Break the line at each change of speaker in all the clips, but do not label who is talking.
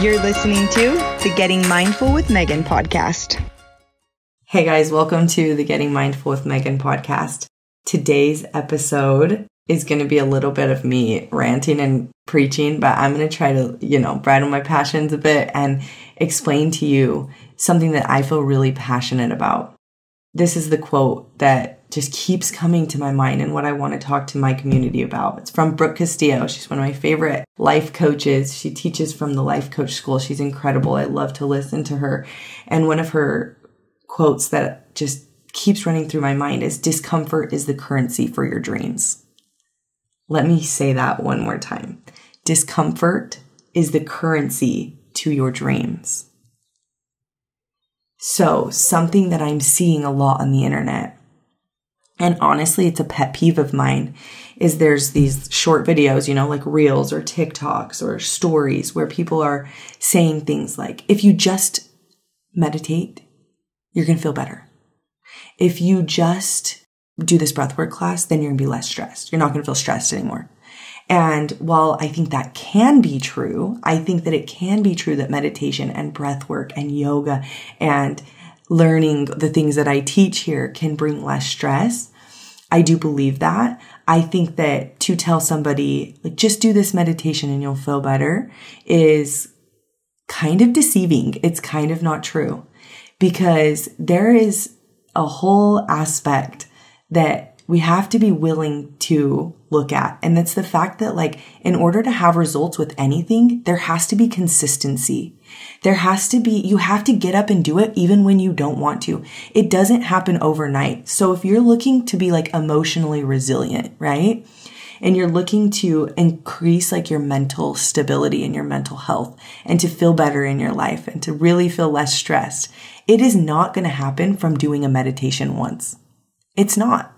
You're listening to the Getting Mindful with Megan podcast.
Hey guys, welcome to the Getting Mindful with Megan podcast. Today's episode is going to be a little bit of me ranting and preaching, but I'm going to try to, you know, bridle my passions a bit and explain to you something that I feel really passionate about. This is the quote that just keeps coming to my mind and what I want to talk to my community about. It's from Brooke Castillo. She's one of my favorite life coaches. She teaches from the Life Coach School. She's incredible. I love to listen to her. And one of her quotes that just keeps running through my mind is discomfort is the currency for your dreams. Let me say that one more time. Discomfort is the currency to your dreams. So, something that I'm seeing a lot on the internet, and honestly, it's a pet peeve of mine, is there's these short videos, you know, like reels or TikToks or stories where people are saying things like, if you just meditate, you're going to feel better. If you just do this breathwork class, then you're going to be less stressed. You're not going to feel stressed anymore. And while I think that can be true, I think that it can be true that meditation and breath work and yoga and learning the things that I teach here can bring less stress. I do believe that. I think that to tell somebody, like, just do this meditation and you'll feel better is kind of deceiving. It's kind of not true because there is a whole aspect that we have to be willing to look at. And that's the fact that like, in order to have results with anything, there has to be consistency. There has to be, you have to get up and do it even when you don't want to. It doesn't happen overnight. So if you're looking to be like emotionally resilient, right? And you're looking to increase like your mental stability and your mental health and to feel better in your life and to really feel less stressed. It is not going to happen from doing a meditation once. It's not.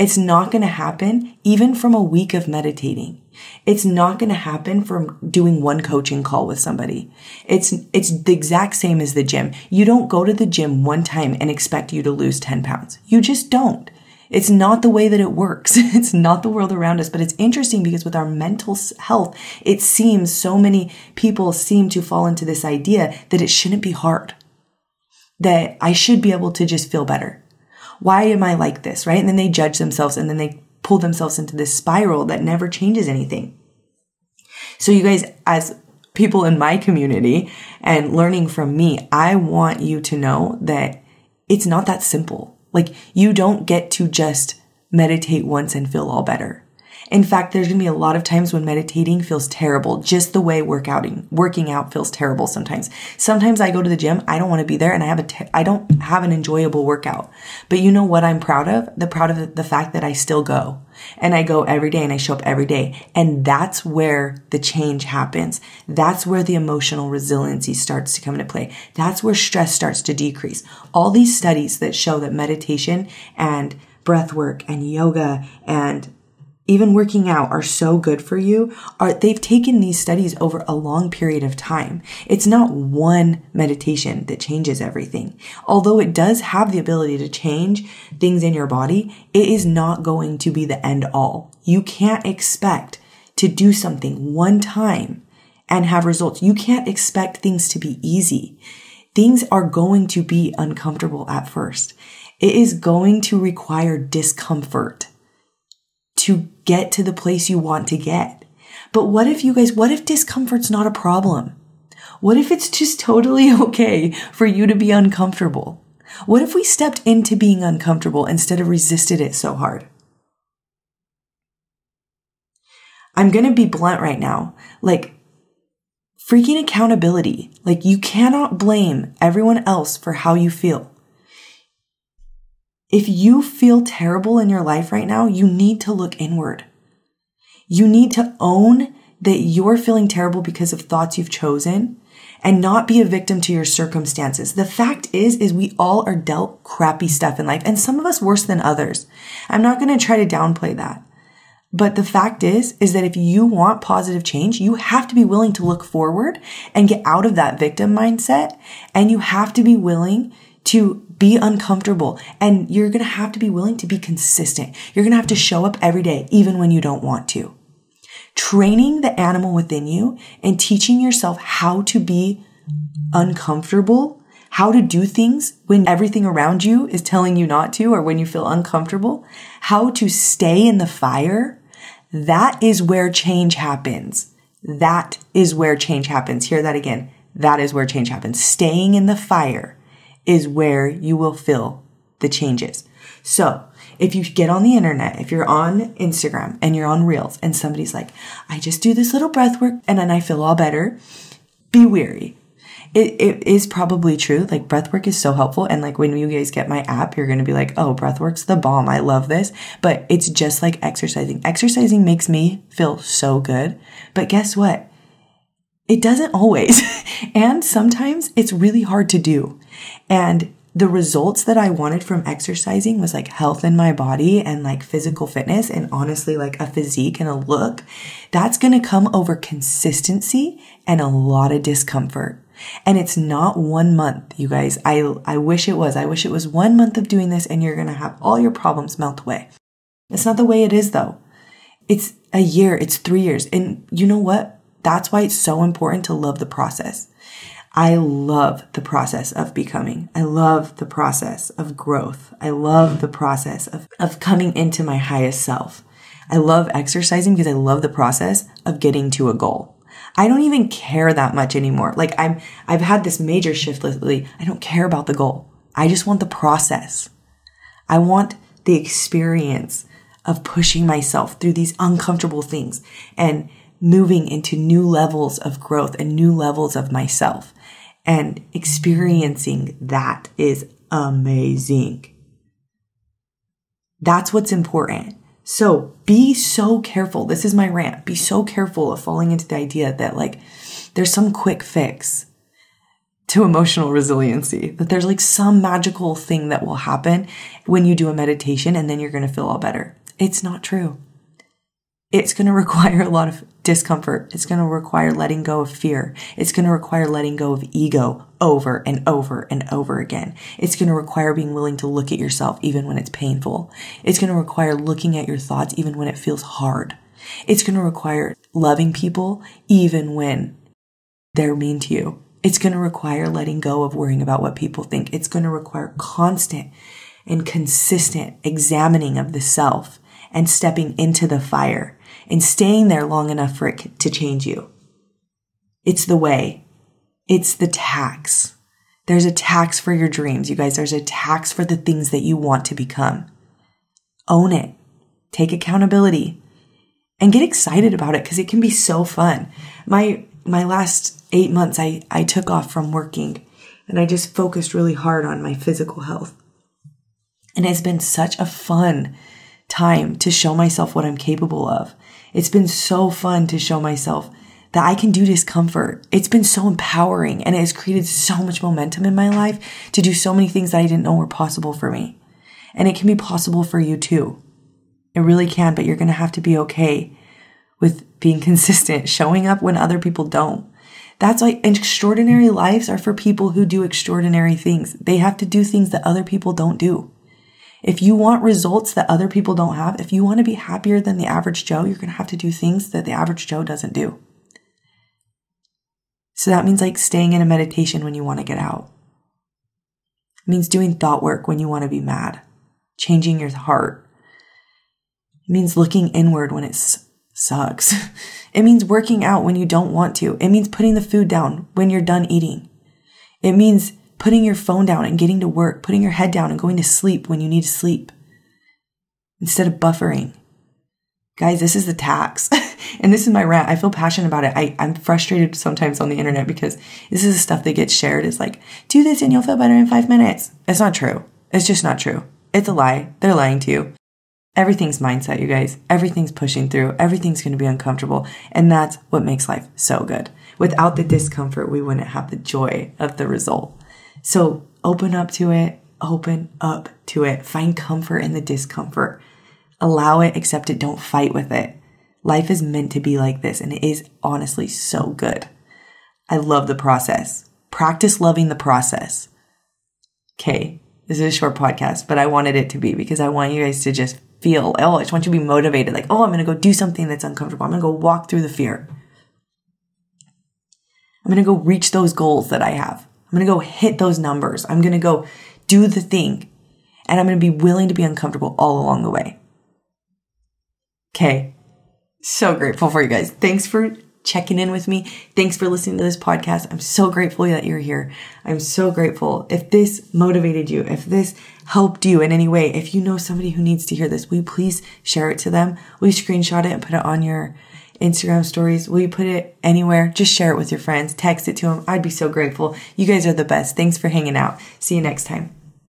It's not going to happen even from a week of meditating. It's not going to happen from doing one coaching call with somebody. It's, it's the exact same as the gym. You don't go to the gym one time and expect you to lose 10 pounds. You just don't. It's not the way that it works. It's not the world around us, but it's interesting because with our mental health, it seems so many people seem to fall into this idea that it shouldn't be hard. That I should be able to just feel better why am I like this? Right. And then they judge themselves and then they pull themselves into this spiral that never changes anything. So you guys, as people in my community and learning from me, I want you to know that it's not that simple. Like you don't get to just meditate once and feel all better. In fact, there's going to be a lot of times when meditating feels terrible, just the way workouting, working out feels terrible sometimes. Sometimes I go to the gym, I don't want to be there and I have a, te- I don't have an enjoyable workout. But you know what I'm proud of? The proud of the fact that I still go and I go every day and I show up every day. And that's where the change happens. That's where the emotional resiliency starts to come into play. That's where stress starts to decrease. All these studies that show that meditation and breath work and yoga and even working out are so good for you are they've taken these studies over a long period of time. It's not one meditation that changes everything. Although it does have the ability to change things in your body, it is not going to be the end all. You can't expect to do something one time and have results. You can't expect things to be easy. Things are going to be uncomfortable at first. It is going to require discomfort to get to the place you want to get. But what if you guys, what if discomfort's not a problem? What if it's just totally okay for you to be uncomfortable? What if we stepped into being uncomfortable instead of resisted it so hard? I'm going to be blunt right now. Like, freaking accountability. Like, you cannot blame everyone else for how you feel. If you feel terrible in your life right now, you need to look inward. You need to own that you're feeling terrible because of thoughts you've chosen and not be a victim to your circumstances. The fact is, is we all are dealt crappy stuff in life and some of us worse than others. I'm not going to try to downplay that. But the fact is, is that if you want positive change, you have to be willing to look forward and get out of that victim mindset. And you have to be willing to be uncomfortable and you're going to have to be willing to be consistent. You're going to have to show up every day, even when you don't want to. Training the animal within you and teaching yourself how to be uncomfortable, how to do things when everything around you is telling you not to or when you feel uncomfortable, how to stay in the fire. That is where change happens. That is where change happens. Hear that again. That is where change happens. Staying in the fire is where you will feel the changes. So if you get on the internet, if you're on Instagram and you're on Reels and somebody's like, I just do this little breath work and then I feel all better, be weary. It, it is probably true. Like breath work is so helpful. And like when you guys get my app, you're going to be like, oh, breath work's the bomb. I love this. But it's just like exercising. Exercising makes me feel so good. But guess what? It doesn't always. and sometimes it's really hard to do. And the results that I wanted from exercising was like health in my body and like physical fitness and honestly like a physique and a look. That's going to come over consistency and a lot of discomfort. And it's not one month, you guys. I, I wish it was. I wish it was one month of doing this and you're going to have all your problems melt away. It's not the way it is though. It's a year. It's three years. And you know what? That's why it's so important to love the process. I love the process of becoming. I love the process of growth. I love the process of, of coming into my highest self. I love exercising because I love the process of getting to a goal. I don't even care that much anymore. Like I'm, I've had this major shift lately. I don't care about the goal. I just want the process. I want the experience of pushing myself through these uncomfortable things and moving into new levels of growth and new levels of myself and experiencing that is amazing. That's what's important. So be so careful. This is my rant. Be so careful of falling into the idea that like there's some quick fix to emotional resiliency, that there's like some magical thing that will happen when you do a meditation and then you're going to feel all better. It's not true. It's going to require a lot of discomfort. It's going to require letting go of fear. It's going to require letting go of ego over and over and over again. It's going to require being willing to look at yourself even when it's painful. It's going to require looking at your thoughts even when it feels hard. It's going to require loving people even when they're mean to you. It's going to require letting go of worrying about what people think. It's going to require constant and consistent examining of the self and stepping into the fire and staying there long enough for it to change you. It's the way. It's the tax. There's a tax for your dreams, you guys. There's a tax for the things that you want to become. Own it. Take accountability and get excited about it because it can be so fun. My, my last eight months, I, I took off from working and I just focused really hard on my physical health. And it's been such a fun time to show myself what I'm capable of. It's been so fun to show myself that I can do discomfort. It's been so empowering and it has created so much momentum in my life to do so many things that I didn't know were possible for me. And it can be possible for you too. It really can, but you're going to have to be okay with being consistent, showing up when other people don't. That's why extraordinary lives are for people who do extraordinary things. They have to do things that other people don't do. If you want results that other people don't have, if you want to be happier than the average Joe, you're going to have to do things that the average Joe doesn't do. So that means like staying in a meditation when you want to get out. It means doing thought work when you want to be mad, changing your heart. It means looking inward when it sucks. It means working out when you don't want to. It means putting the food down when you're done eating. It means putting your phone down and getting to work, putting your head down and going to sleep when you need to sleep instead of buffering. Guys, this is the tax. and this is my rant. I feel passionate about it. I, I'm frustrated sometimes on the internet because this is the stuff that gets shared. It's like, do this and you'll feel better in five minutes. It's not true. It's just not true. It's a lie. They're lying to you. Everything's mindset, you guys. Everything's pushing through. Everything's going to be uncomfortable. And that's what makes life so good. Without the discomfort, we wouldn't have the joy of the result. So open up to it, open up to it, find comfort in the discomfort, allow it, accept it, don't fight with it. Life is meant to be like this, and it is honestly so good. I love the process. Practice loving the process. Okay, this is a short podcast, but I wanted it to be because I want you guys to just feel. Oh, I just want you to be motivated. Like, oh, I'm going to go do something that's uncomfortable. I'm going to go walk through the fear. I'm going to go reach those goals that I have. I'm going to go hit those numbers. I'm going to go do the thing. And I'm going to be willing to be uncomfortable all along the way. Okay. So grateful for you guys. Thanks for checking in with me. Thanks for listening to this podcast. I'm so grateful that you're here. I'm so grateful. If this motivated you, if this helped you in any way, if you know somebody who needs to hear this, will you please share it to them? Will you screenshot it and put it on your Instagram stories? Will you put it anywhere? Just share it with your friends, text it to them. I'd be so grateful. You guys are the best. Thanks for hanging out. See you next time.